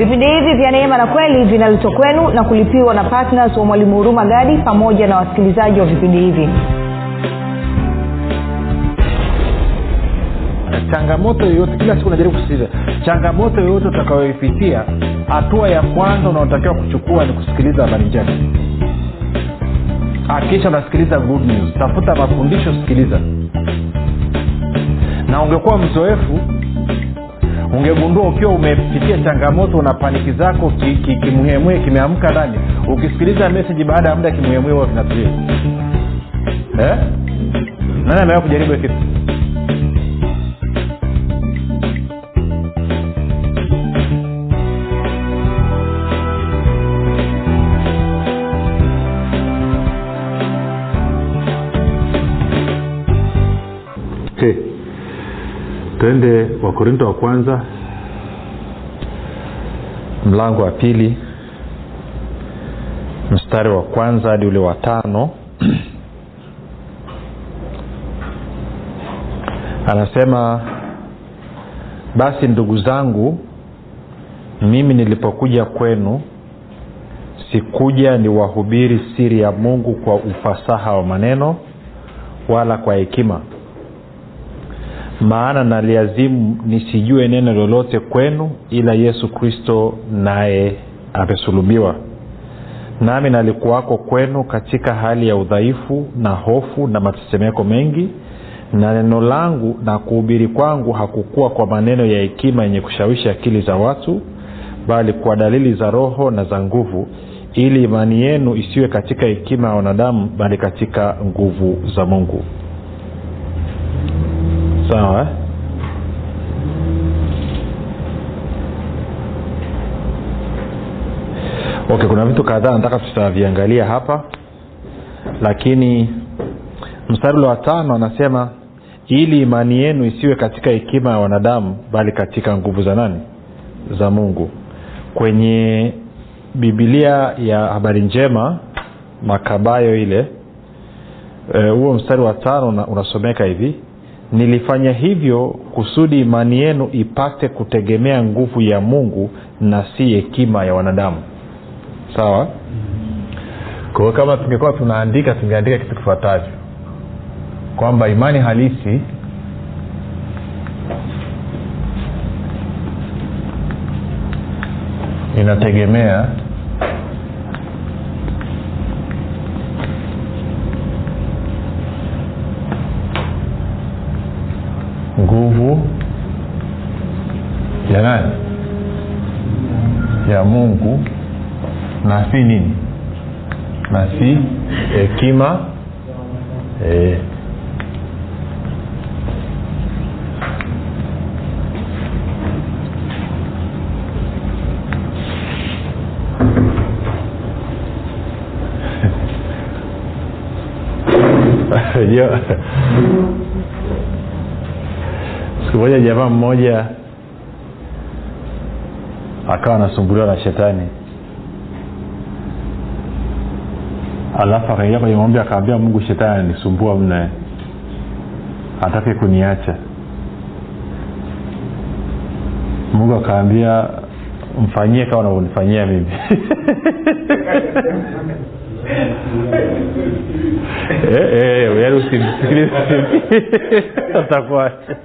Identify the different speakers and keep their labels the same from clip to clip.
Speaker 1: vipindi hivi vya neema na kweli vinaletwa kwenu na kulipiwa na ptns wa mwalimu huruma gadi pamoja na wasikilizaji wa vipindi hivi.
Speaker 2: Changamoto yoyote kila siku najaribu kusikiliza. Changamoto yoyote utakayoipitia hatua ya kwanza unaotakiwa kuchukua ni kusikiliza habari njema. Akisha unasikiliza good news. Tafuta mafundisho sikiliza. Na ungekuwa mzoefu ungegundua ukiwa umepitia changamoto na paniki zako kimwemwe ki, ki, kimeamka ndani ukisikiliza meseji baada ya muda kimwemwe huwa vinatulia eh? nani amewaa kujaribu kitu twende wakorinto wa kwanza. Mlango wa pili. Mstari wa kwanza hadi ule wa tano. Anasema basi ndugu zangu mimi nilipokuja kwenu sikuja ni wahubiri siri ya mungu kwa ufasaha wa maneno wala kwa hekima maana naliazimu nisijue neno lolote kwenu ila yesu kristo naye amesulubiwa. Nami nalikuwako kwenu katika hali ya udhaifu na hofu na matetemeko mengi na neno langu na kuhubiri kwangu hakukuwa kwa maneno ya hekima yenye kushawishi akili za watu bali kwa dalili za roho na za nguvu ili imani yenu isiwe katika hekima ya wanadamu bali katika nguvu za mungu sawa eh? okay kuna vitu kadhaa nataka tutaviangalia hapa. Lakini mstari wa tano anasema ili imani yenu isiwe katika hekima ya wanadamu bali katika nguvu za nani? Za mungu. Kwenye bibilia ya habari njema makabayo ile huo e, mstari wa tano unasomeka hivi nilifanya hivyo kusudi imani yenu ipate kutegemea nguvu ya mungu na si hekima ya wanadamu. Sawa? Kwa hiyo kama tungekuwa tunaandika tungeandika kitu kifuatavyo. Kwamba imani halisi inategemea nguvu ya nani? Ya mungu. Na si nini? Na si hekima. E. siku jamaa mmoja akawa anasumbuliwa na shetani. Alafu akaingia kwenye maombi akaambia mungu shetani ananisumbua mna atake kuniacha. Mungu akaambia mfanyie kama unavyonifanyia mimi. Yaani usimsikilize. Atakuacha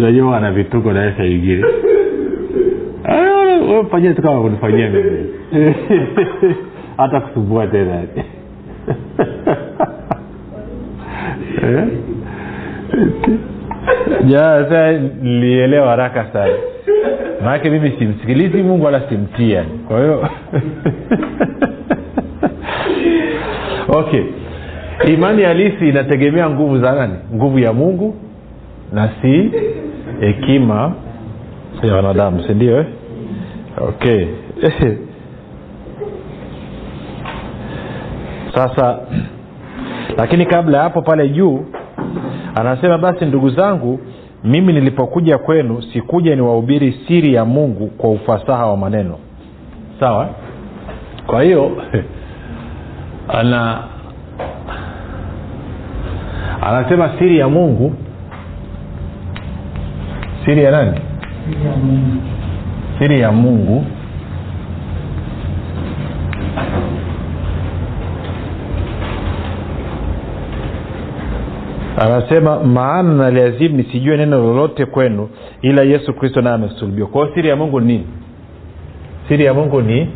Speaker 2: najua wana vituko naye ingine fanyia tu kama kunifanyia mimi. Hata kusumbua tena. Jaa saa nilielewa haraka sana. Maanake mimi simsikilizi mungu wala simtii kwa hiyo okay imani halisi inategemea nguvu za nani? Nguvu ya mungu na si hekima ya wanadamu sindio eh? okay. Sasa lakini kabla ya hapo pale juu anasema basi ndugu zangu mimi nilipokuja kwenu sikuja niwahubiri siri ya mungu kwa ufasaha wa maneno. Sawa? Kwa hiyo ana anasema siri ya mungu. Siri ya nani? Siri ya mungu. Anasema maana naliazimu nisijue neno lolote kwenu ila yesu kristo naye amesulubiwa kwa hiyo siri ya mungu ni? Nini siri ya mungu ni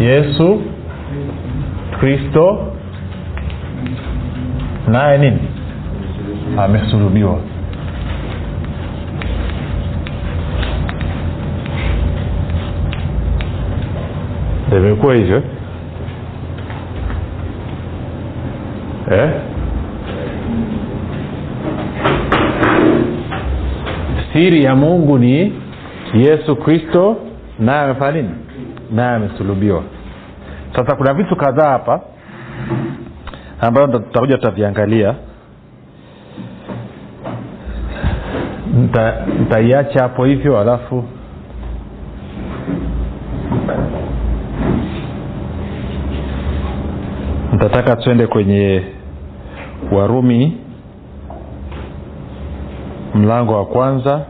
Speaker 2: yesu kristo naye nini? Amesulubiwa. Imekuwa hivyo? Eh? siri ya mungu ni yesu kristo naye amefanya nini? Naye amesulubiwa. Sasa kuna vitu kadhaa hapa ambayo tutakuja tutaviangalia. Nitaiacha hapo hivyo alafu nitataka twende kwenye warumi mlango wa kwanza.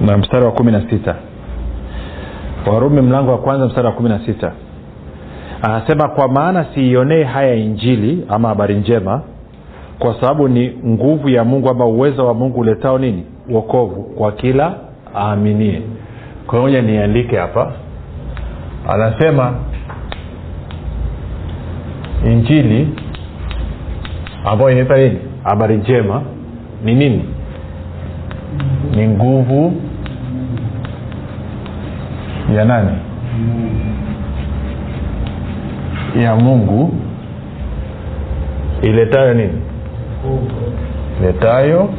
Speaker 2: Na mstari wa kumi na sita warumi mlango wa kwanza mstari wa kumi na sita. Anasema kwa maana siionee haya injili ama habari njema kwa sababu ni nguvu ya mungu ama uwezo wa mungu uletao nini? Uokovu kwa kila aaminie. Kamoja niandike hapa. Anasema injili ambayo inaita nini? Habari njema ni nini? Ni nguvu ya nani? Ya mungu. Iletayo nini? Iletayo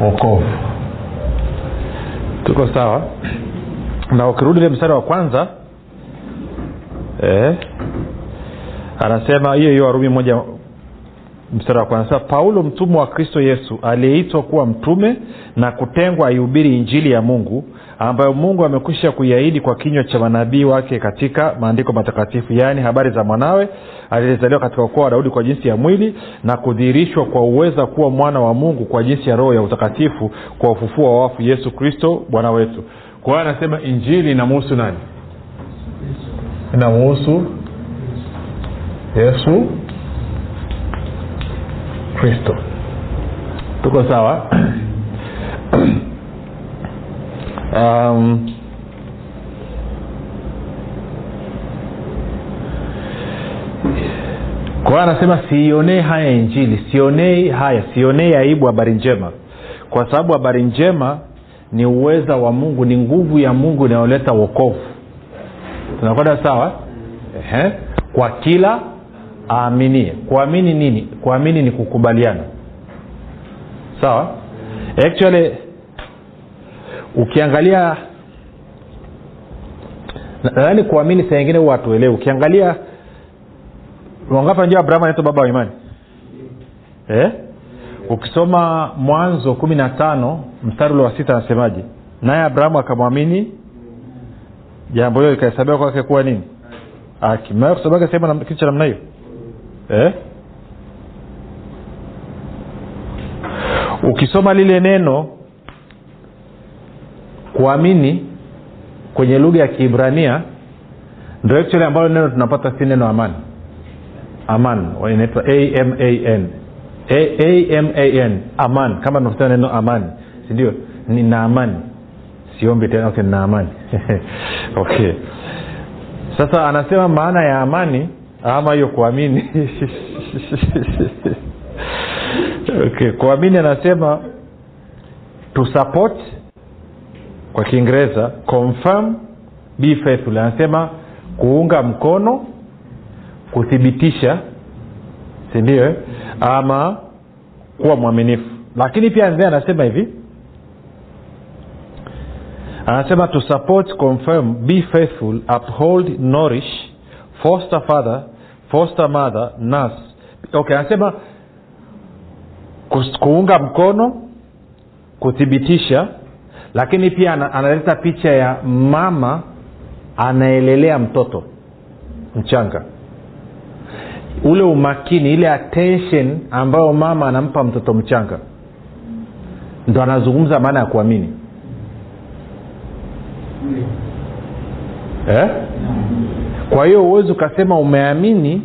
Speaker 2: wokovu. Tuko sawa? Na ukirudi ile mstari wa kwanza eh, anasema hiyo hiyo warumi moja mstari wa kwanza paulo mtumwa wa kristo yesu aliyeitwa kuwa mtume na kutengwa aihubiri injili ya mungu ambayo mungu amekwisha kuiahidi kwa kinywa cha manabii wake katika maandiko matakatifu yaani habari za mwanawe aliyezaliwa katika ukoo wa daudi kwa jinsi ya mwili na kudhihirishwa kwa uweza kuwa mwana wa mungu kwa jinsi ya roho ya utakatifu kwa ufufuo wa wafu yesu kristo bwana wetu. Kwa hiyo anasema injili inamuhusu nani? Inamuhusu yesu kristo. Tuko sawa? Um, kwa anasema siionee haya injili sionei haya sionei aibu habari njema. Kwa sababu habari njema ni uweza wa mungu ni nguvu ya mungu inayoleta wokovu. Tunakwenda sawa? Ehe. kwa kila aaminie. Kuamini nini? Kuamini ni kukubaliana. Sawa? Actually ukiangalia nadhani kuamini saa ingine huwa hatuelewi. Ukiangalia wangapi najua abrahamu anaitwa baba wa imani? Eh? ukisoma mwanzo kumi na tano mstari ule wa sita anasemaje? Naye abrahamu akamwamini. Jambo hilo likahesabiwa kwake kuwa nini? Haki. Mnaweza kusomaga sehemu kitu cha namna hiyo eh? ukisoma lile neno kuamini kwenye lugha ya kiibrania ndo actually ambalo neno tunapata si neno amani aman inaitwa aman aman aman. Kama tunasema neno amani sindio nina amani siombi tena okay, nina amani okay. Sasa anasema maana ya amani ama hiyo kuamini. Okay kuamini anasema to support kwa kiingereza confirm be faithful. Anasema kuunga mkono kuthibitisha sindio ama kuwa mwaminifu. Lakini pia nzee anasema hivi. Anasema to support confirm be faithful uphold nourish foster father foster mother nurse okay anasema kuunga mkono kuthibitisha lakini pia analeta picha ya mama anaelelea mtoto mchanga. Ule umakini ile attention ambayo mama anampa mtoto mchanga. Ndo anazungumza maana ya kuamini. Eh? Kwa hiyo huwezi ukasema umeamini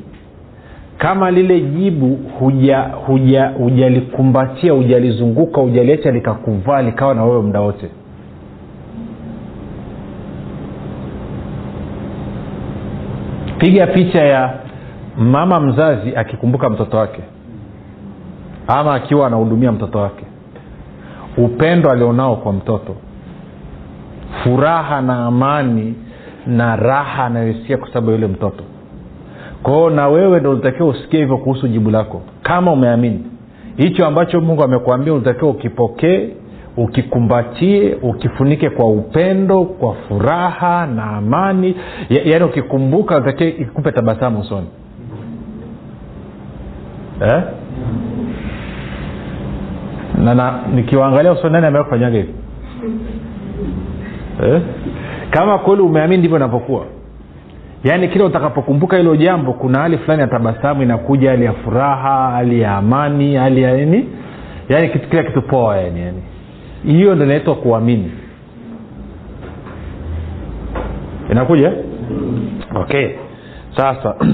Speaker 2: kama lile jibu huja huja hujalikumbatia hujalizunguka hujaliacha likakuvaa likawa na wewe muda wote. Piga picha ya mama mzazi akikumbuka mtoto wake ama akiwa anahudumia mtoto wake. Upendo alionao kwa mtoto furaha na amani na raha anayoisikia kwa sababu ya yule mtoto. Kwao na wewe ndo ulitakiwa usikie hivyo kuhusu jibu lako kama umeamini. Hicho ambacho mungu amekuambia ulitakiwa ukipokee ukikumbatie ukifunike kwa upendo kwa furaha na amani. Ya, yaani ukikumbuka ulitakiwa ikupe tabasamu usoni. Eh? na, na nikiwaangalia usoni nani ameakufanyaga hivi? Eh? Kama kweli umeamini ndivyo inavyokuwa. Yaani kila utakapokumbuka hilo jambo kuna hali fulani ya tabasamu inakuja hali ya furaha hali ya amani hali ya nini? Yaani kitu kila kitu poa yani yani hiyo ndo inaitwa kuamini. Inakuja? Okay. Sasa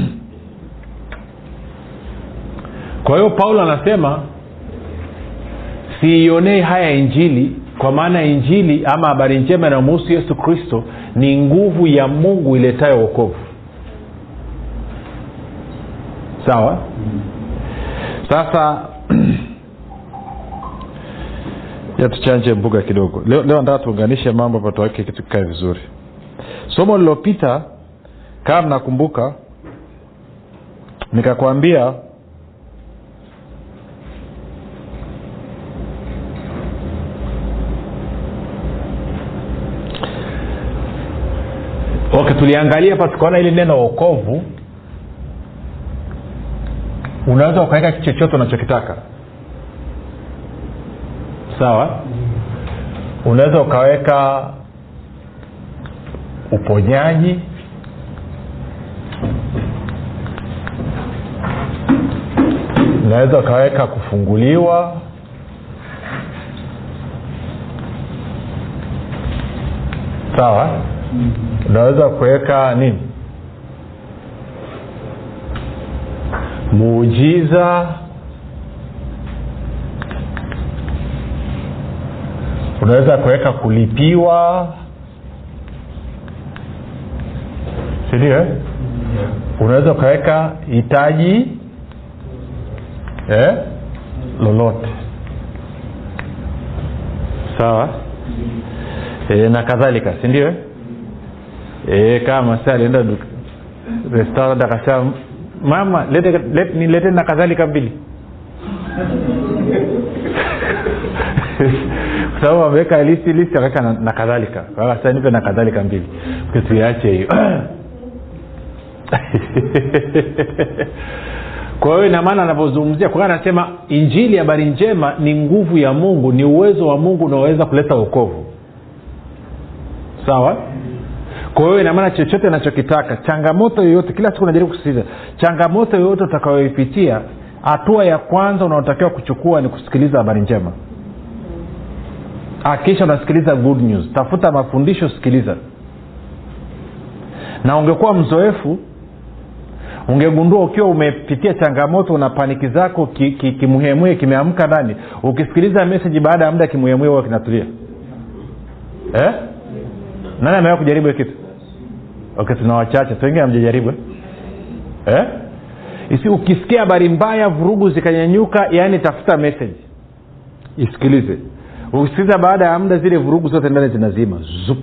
Speaker 2: kwa hiyo paulo anasema siionei haya injili kwa maana injili ama habari njema inayomuhusu yesu kristo ni nguvu ya mungu iletayo wokovu. Sawa? Sasa yatuchanje mbuga kidogo. Leo, leo nataka tuunganishe mambo pa tuweke kitu kikae vizuri. Somo lililopita kama mnakumbuka nikakwambia okay tuliangalia hapa tukaona ili neno okovu unaweza ukaweka chochote unachokitaka. Sawa? Unaweza ukaweka uponyaji. Unaweza ukaweka kufunguliwa. Sawa unaweza kuweka nini muujiza unaweza kuweka kulipiwa sindio eh? unaweza ukaweka hitaji eh? lolote sawa e, na kadhalika sindio eh? E, kama sa alienda restaurant akasema mama lete, lete, nilete na kadhalika mbili. Kwa sababu ameweka listi listi akaweka na, na kadhalika. Sasa nipe na kadhalika mbili. Tuiache hiyo. Kwa hiyo inamaana anavyozungumzia kwa anasema injili habari njema ni nguvu ya mungu ni uwezo wa mungu unaoweza kuleta uokovu sawa kwa hiyo inamaana chochote anachokitaka changamoto yoyote kila siku najaribu kusisitiza changamoto yoyote utakayoipitia hatua ya kwanza unaotakiwa kuchukua ni kusikiliza habari njema. Akisha unasikiliza good news. Tafuta mafundisho sikiliza. Na ungekuwa mzoefu ungegundua ukiwa umepitia changamoto una paniki zako kimuhemue ki, ki kimeamka ndani ukisikiliza meseji baada ya muda kimuhemue huwa kinatulia. Eh? Nani amewa kujaribu kitu? Okay tuna wachache wengine amjajaribu eh? isi ukisikia habari mbaya vurugu zikanyanyuka yaani tafuta message. Isikilize. Ukisikiliza baada ya muda zile vurugu zote ndani zinazima. Zup.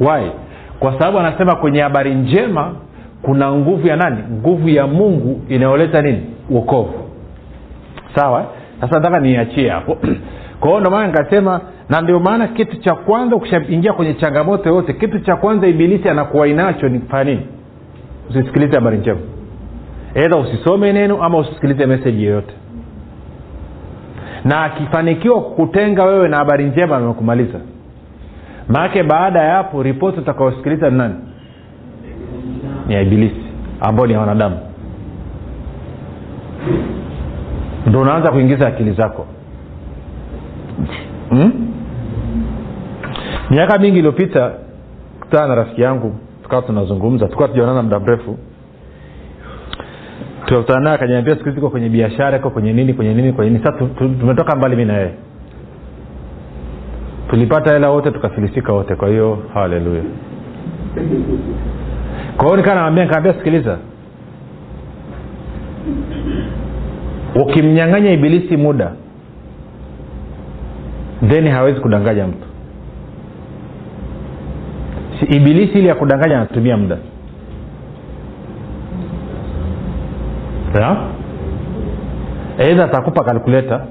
Speaker 2: Why? Kwa sababu anasema kwenye habari njema kuna nguvu ya nani? Nguvu ya mungu inayoleta nini? Uokovu sawa? Sasa nataka niachie hapo kwa hiyo ndomaana nikasema na ndio maana kitu cha kwanza ukishaingia kwenye changamoto yoyote kitu cha kwanza ibilisi anakuwa inacho ni kufanya nini? Usisikilize habari njema. Edha usisome neno ama usisikilize meseji yoyote. Na akifanikiwa kukutenga wewe na habari njema amekumaliza maanake baada ya hapo ripoti utakaosikiliza ni nani? Ni ya ibilisi ambao ni ya wanadamu. Ndo unaanza kuingiza akili zako hmm? miaka mingi iliyopita kutana na rafiki yangu tukawa tunazungumza tukawa tujaonana muda mrefu. Tukakutana naye akaniambia siku hizi kwenye biashara iko kwenye nini kwenye nini kwenye nini. Sasa tu- tu- tumetoka mbali mi na yeye. Tulipata hela wote tukafilisika wote kwa hiyo haleluya. Kwa hiyo nikaa nawambia nikaambia sikiliza. Ukimnyang'anya ibilisi muda then hawezi kudanganya mtu. Si ibilisi ili ya kudanganya anatumia muda. Eidha atakupa kalkuleta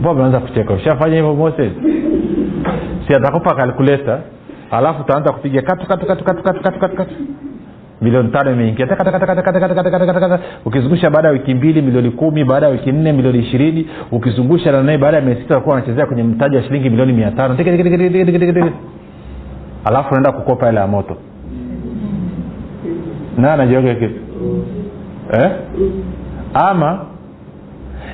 Speaker 2: mbona mnaanza kucheka? Ushafanya hivyo moses? Si atakupa kalkuleta alafu utaanza kupiga katu katu katu katu katu katu katu katu milioni tano imeingia. Ukizungusha baada ya wiki mbili milioni kumi baada ya wiki nne milioni ishirini. Ukizungusha nanae baada ya miezi sita wakuwa wanachezea kwenye mtaji wa shilingi milioni mia tano. Alafu unaenda kukopa ile ya moto. Na anajiweka kitu eh? ama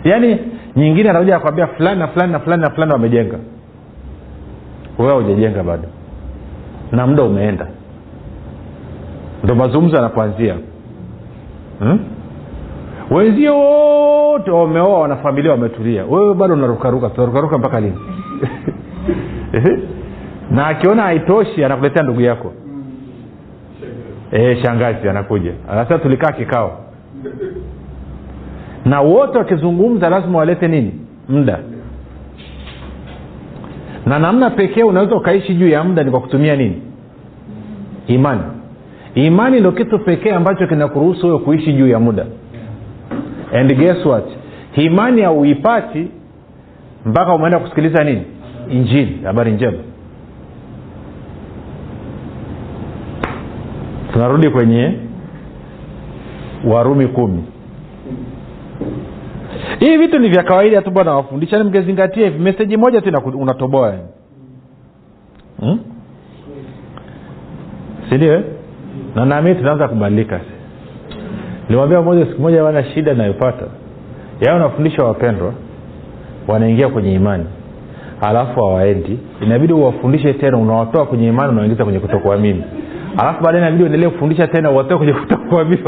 Speaker 2: yaani nyingine anakuja akwambia fulani na fulani na fulani na fulani wamejenga. Wewe haujajenga bado. Na muda umeenda ndo mazungumzo yanapoanzia. Hmm? wenzio wote wameoa wanafamilia wametulia. Wewe bado unarukaruka tunarukaruka mpaka lini? Na akiona haitoshi anakuletea ndugu yako. E, shangazi anakuja. Anasema tulikaa kikao. Na wote wakizungumza lazima walete nini? Muda. Na namna pekee unaweza ukaishi juu ya muda ni kwa kutumia nini? Imani imani ndo kitu pekee ambacho kinakuruhusu wewe kuishi juu ya muda. And guess what? Imani hauipati mpaka umeenda kusikiliza nini? Injili. Habari njema. Tunarudi kwenye warumi kumi. Hii vitu ni vya kawaida tu bwana wafundisha ni mngezingatia hivi. Meseji moja tu unatoboa yani. hmm? sindio eh? Na naamini tunaanza kubadilika. Nilimwambia moja siku moja wana shida inayopata yao unafundisha wapendwa wanaingia kwenye imani. Alafu hawaendi. Inabidi uwafundishe tena unawatoa kwenye imani unawaingiza kwenye kutokuamini. Alafu baadaye inabidi uendelee kufundisha tena uwatoe kwenye kutokuamini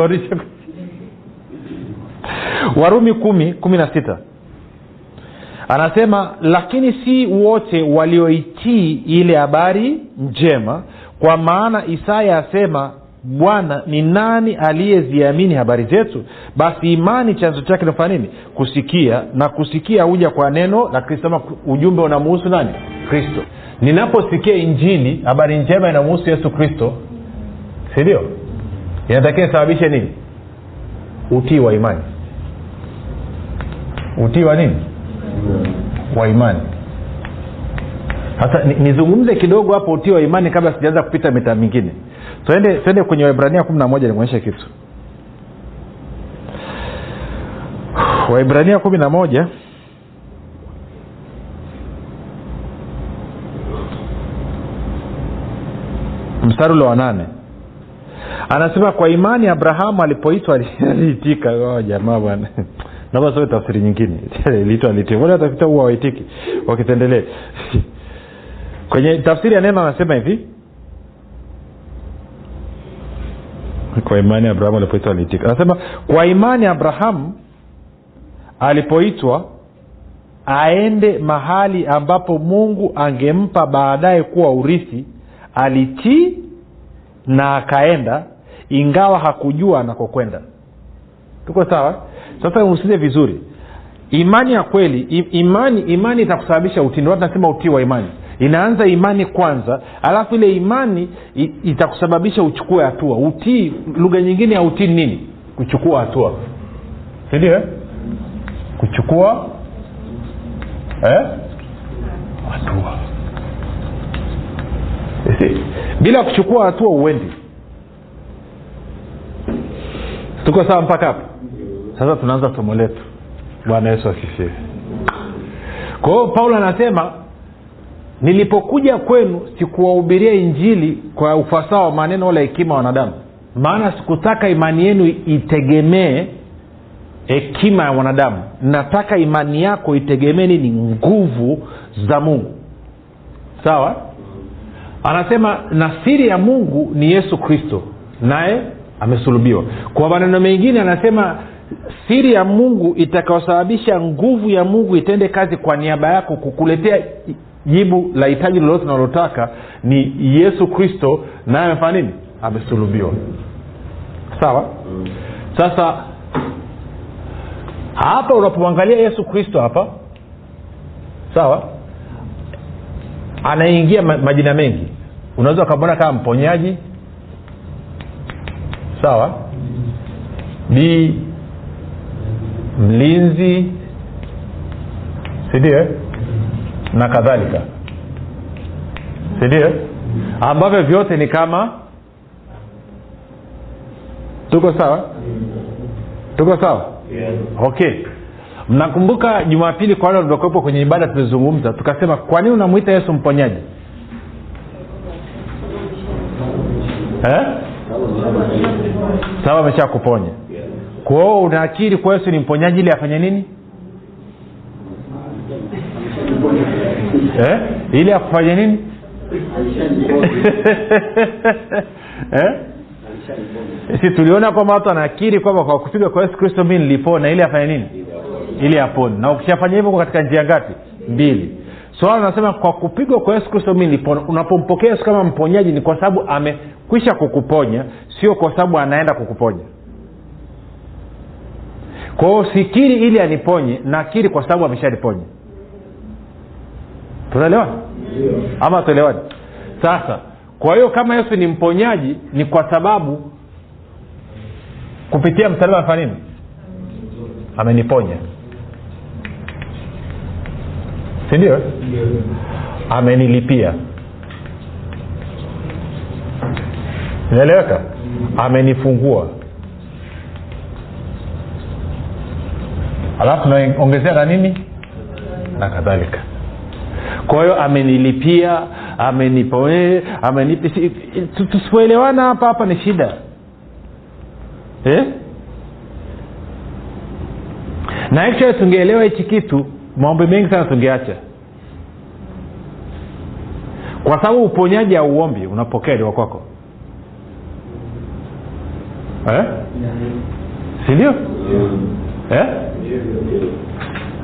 Speaker 2: warumi kumi kumi na sita. Anasema lakini si wote walioitii ile habari njema kwa maana isaya asema bwana ni nani aliyeziamini habari zetu? Basi imani chanzo chake nafanya nini? Kusikia. Na kusikia huja kwa neno la kristo ama ujumbe unamuhusu nani? Kristo. Ninaposikia injili habari njema inamuhusu yesu kristo sindio inatakiwa isababishe nini? Utii wa imani. Utii wa nini? Wa imani. Sasa nizungumze kidogo hapo utii wa imani kabla sijaanza kupita mita mingine tuende twende kwenye waibrania kumi na moja nikuonyeshe kitu. Waibrania kumi na moja. Mstari ule wa nane. Anasema kwa imani abrahamu alipoitwa ali- aliitika. Oh, jamaa bwana. Naomba soe tafsiri nyingine. Iliitwa aliitika. Wale watafita huwa waitiki wakitendelee. Kwenye tafsiri ya neno anasema hivi kwa imani abrahamu alipoitwa aliitika. Anasema kwa imani abrahamu alipoitwa aende mahali ambapo mungu angempa baadaye kuwa urithi alitii na akaenda ingawa hakujua anakokwenda. Tuko sawa? Sasa usize vizuri. Imani ya kweli imani imani itakusababisha utii. Ndio utii wa imani inaanza imani kwanza alafu ile imani itakusababisha uchukue hatua. Utii lugha nyingine ya utii nini? Kuchukua hatua. Sindio eh? kuchukua eh? hatua. Bila kuchukua hatua uendi tuko sawa mpaka hapo? Sasa tunaanza somo letu. Bwana yesu asifiwe. Kwa hiyo paulo anasema nilipokuja kwenu sikuwahubiria injili kwa ufasaha wa maneno wala hekima wa wanadamu. Maana sikutaka imani yenu itegemee hekima ya wanadamu. Nataka imani yako itegemee nini? Nguvu za mungu. Sawa? Anasema na siri ya mungu ni yesu kristo naye amesulubiwa. Kwa maneno mengine anasema siri ya mungu itakayosababisha nguvu ya mungu itende kazi kwa niaba yako kukuletea jibu la hitaji lolote unalotaka ni yesu kristo naye amefanya nini? Amesulubiwa. Sawa? Sasa hapa unapomwangalia yesu kristo hapa sawa anaingia majina mengi. Unaweza ukamwona kama mponyaji sawa b mlinzi sindio na kadhalika. Sindio ambavyo vyote ni kama tuko sawa? Tuko sawa? Okay. Mnakumbuka jumapili kwa wale walivyokuwepo kwenye ibada tulizungumza tukasema kwa nini unamwita yesu mponyaji? Eh? sawa amesha kuponya kwao unaakiri kwa yesu ni mponyaji ili afanye nini eh? ili akufanye nini? Eh? si tuliona kwamba watu anakiri kwamba kwa kupiga kwa yesu kristo mi nilipona. Ili afanye nini? Ili apone na ukishafanya hivyo katika njia ngapi? Mbili. Swala so, nasema kwa kupigwa kwa yesu kristo mi nilipona. Unapompokea yesu kama mponyaji ni kwa sababu amekwisha kukuponya sio kwa sababu anaenda kukuponya. Kwa hiyo sikiri ili aniponye nakiri kwa sababu ameshaniponya tunaelewana ama tuelewani sasa kwa hiyo kama yesu ni mponyaji ni kwa sababu kupitia msalaba amefanya nini? Ameniponya. Sindio amenilipia. Inaeleweka? Amenifungua. Alafu naongezea na nini? Na kadhalika kwa hiyo amenilipia amenipoe amenipi tusipoelewana hapa hapa ni shida. Eh? na actually tungeelewa hichi kitu maombi mengi sana tungeacha. Kwa sababu uponyaji auombi unapokea liwa kwako. Eh? sindio eh?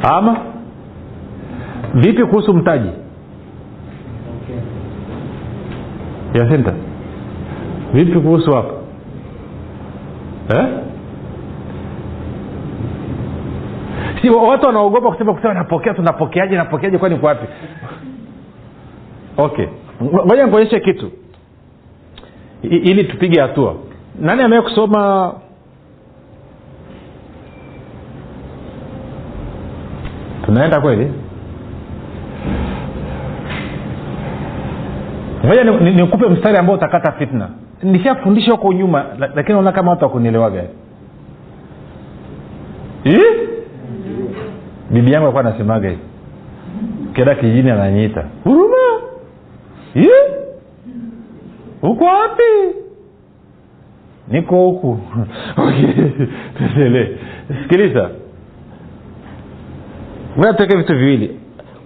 Speaker 2: ama vipi kuhusu mtaji? Yasinta vipi kuhusu hapo eh? si watu wanaogopa kusema kusema napokea tunapokeaje napokeaje kwani kwa wapi? Okay. Ngoja nikuonyeshe kitu. I, ili tupige hatua. Nani amee kusoma tunaenda kweli moja nikupe ni, ni mstari ambao utakata fitna. Nishafundisha huko nyuma lakini naona kama watu wakunielewaga. Bibi yangu alikuwa anasemaga hivi. Kenda kijini ananyiita huruma? Huko wapi? Niko huku. Sikiliza. Tuweke vitu viwili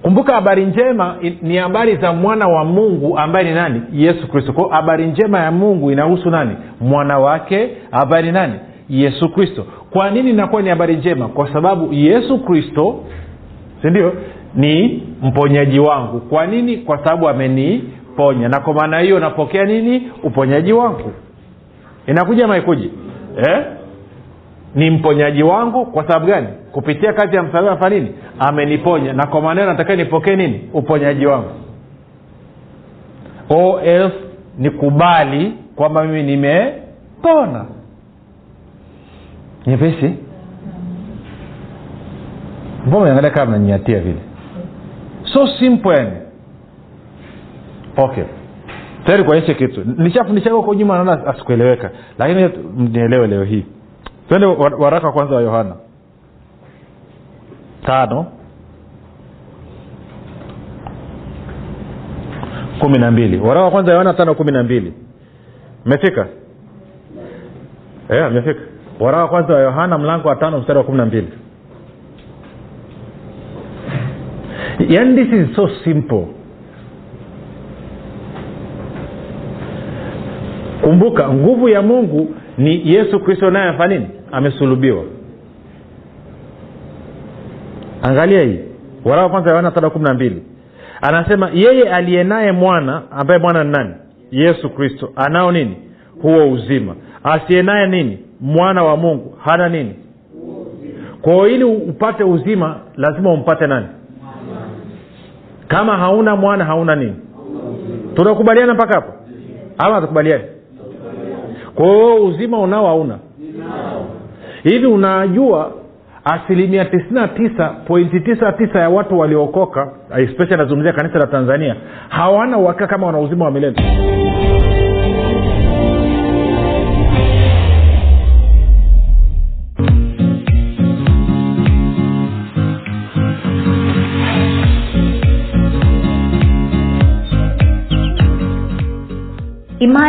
Speaker 2: kumbuka habari njema ni habari za mwana wa mungu ambaye ni nani? Yesu kristo. Kwao habari njema ya mungu inahusu nani? Mwana wake habari nani? Yesu kristo. Kwa nini inakuwa ni habari njema? Kwa sababu yesu kristo sindio ni mponyaji wangu. Kwa nini? Kwa sababu ameniponya. Na kwa maana hiyo napokea nini? Uponyaji wangu. Inakuja maikuji eh? Ni mponyaji wangu. Kwa sababu gani? Kupitia kazi ya msalaba fa nini? Ameniponya. Na kwa maneno natakiwa nipokee nini? Uponyaji wangu. Of nikubali kwamba mimi nimepona. Nyepesi. Mbona angalia mnanyatia vile? So simple. Yani okay. Tayari kuonyesha kitu. Nishafundishaga huko nyuma naona asikueleweka. Lakini nielewe leo hii twende waraka kwanza wa yohana. Tano. Kumi na mbili. Waraka wa kwanza yohana tano kumi na mbili. Mmefika? Amefika waraka wa kwanza wa yohana mlango wa tano mstari wa kumi na mbili. Yani this is so simple. Kumbuka nguvu ya mungu ni yesu kristo naye nini amesulubiwa. Angalia hii. Waraka kwanza yohana saba kumi na mbili. Anasema yeye aliye naye mwana ambaye mwana ni nani? Yesu kristo. Anao nini? Huo uzima. Asiye naye nini? Mwana wa mungu. Hana nini? Kwao ili upate uzima lazima umpate nani? Kama hauna mwana hauna nini? Tunakubaliana mpaka hapo? Ama hatukubaliani? Kwao uzima unao hauna hivi unajua asilimia tisini na tisa pointi tisa tisa ya watu waliokoka especially anazungumzia kanisa la tanzania hawana uhakika kama wana uzima wa milele